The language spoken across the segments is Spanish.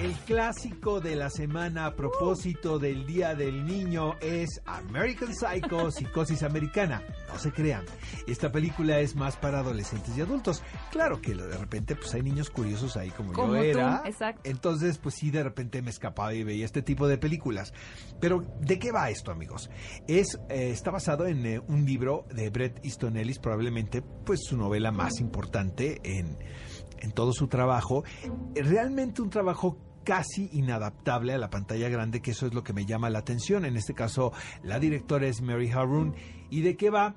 El clásico de la semana a propósito del Día del Niño es American Psycho, Psicosis Americana. No se crean, esta película es más para adolescentes y adultos. Claro que de repente pues hay niños curiosos ahí como, Como yo tú, era. exacto. Entonces pues sí, de repente me escapaba y veía este tipo de películas. Pero ¿de qué va esto, amigos? Es, eh, está basado en eh, un libro de Bret Easton Ellis, probablemente pues su novela más importante en, en todo su trabajo. Eh, Realmente un trabajo casi inadaptable a la pantalla grande, que eso es lo que me llama la atención. En este caso, la directora es Mary Harun. ¿Y de qué va?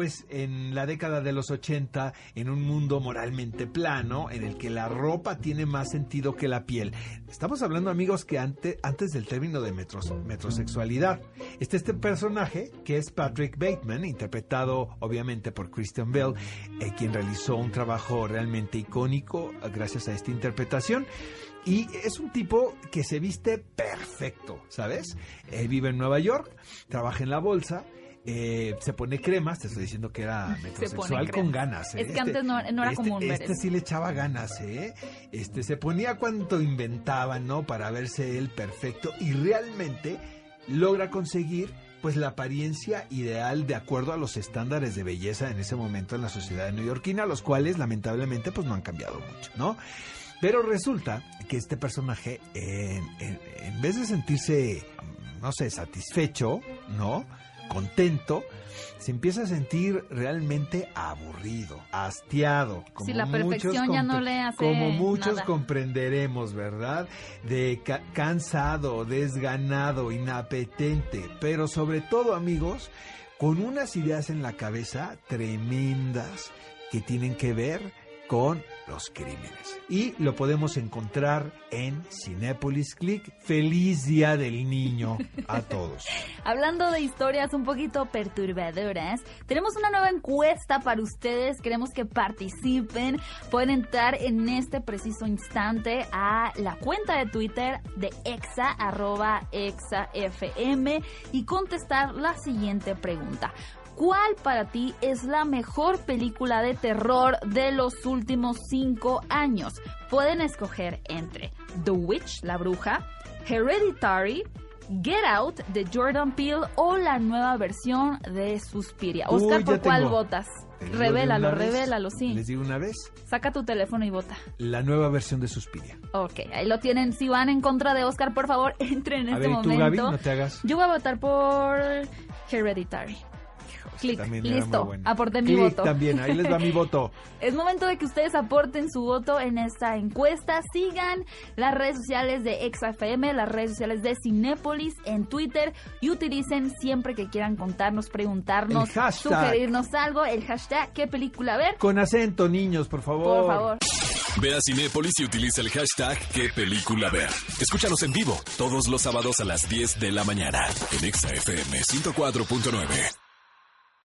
Pues en la década de los 80, en un mundo moralmente plano, en el que la ropa tiene más sentido que la piel. Estamos hablando, amigos, que ante- antes del término de metros- metrosexualidad. Está este personaje, que es Patrick Bateman, interpretado obviamente por Christian Bell, eh, quien realizó un trabajo realmente icónico gracias a esta interpretación. Y es un tipo que se viste perfecto, ¿sabes? Eh, vive en Nueva York, trabaja en la bolsa, eh, se pone cremas, te estoy diciendo que era metrosexual con ganas. ¿eh? Es que antes no- no era este- común ver Este sí le echaba ganas, ¿eh? Este, se ponía cuanto inventaba, ¿no? Para verse él perfecto y realmente logra conseguir pues la apariencia ideal de acuerdo a los estándares de belleza en ese momento en la sociedad neoyorquina, los cuales lamentablemente pues no han cambiado mucho, ¿no? Pero resulta que este personaje, en, en- en vez de sentirse, no sé, satisfecho, ¿no? Contento, se empieza a sentir realmente aburrido, hastiado. Como Sí, la muchos perfección ya no le hace Como muchos nada. comprenderemos, ¿verdad? De ca- cansado, desganado, inapetente, pero sobre todo, amigos, con unas ideas en la cabeza tremendas que tienen que ver con los crímenes. Y lo podemos encontrar en Cinépolis Click. Feliz Día del Niño a todos. Hablando de historias un poquito perturbadoras, tenemos una nueva encuesta para ustedes. Queremos que participen. Pueden entrar en este preciso instante a la cuenta de Twitter de exa, arroba exafm, y contestar la siguiente pregunta. ¿Cuál para ti es la mejor película de terror de los últimos cinco años? Pueden escoger entre The Witch, la bruja, Hereditary, Get Out de Jordan Peele o la nueva versión de Suspiria. Oscar, ¿por cuál tengo. votas? Revélalo, revélalo, sí. Les digo una vez, Saca tu teléfono y vota. la nueva versión de Suspiria. Ok, ahí lo tienen. Si van en contra de Oscar, por favor, entren en a este ver, ¿y tú, momento. Gaby? No te hagas. Yo voy a votar por Hereditary. Clic, También era muy listo, buena. aporté mi Click voto. también, ahí les va mi voto. Es momento de que ustedes aporten su voto en esta encuesta. Sigan las redes sociales de ExaFM, las redes sociales de Cinépolis en Twitter y utilicen siempre que quieran contarnos, preguntarnos, sugerirnos algo, el hashtag qué película ver. Con acento, niños, por favor. Por favor. Ve a Cinépolis y utiliza el hashtag qué película ver. Escúchanos en vivo todos los sábados a las 10 de la mañana en Exa FM 104.9.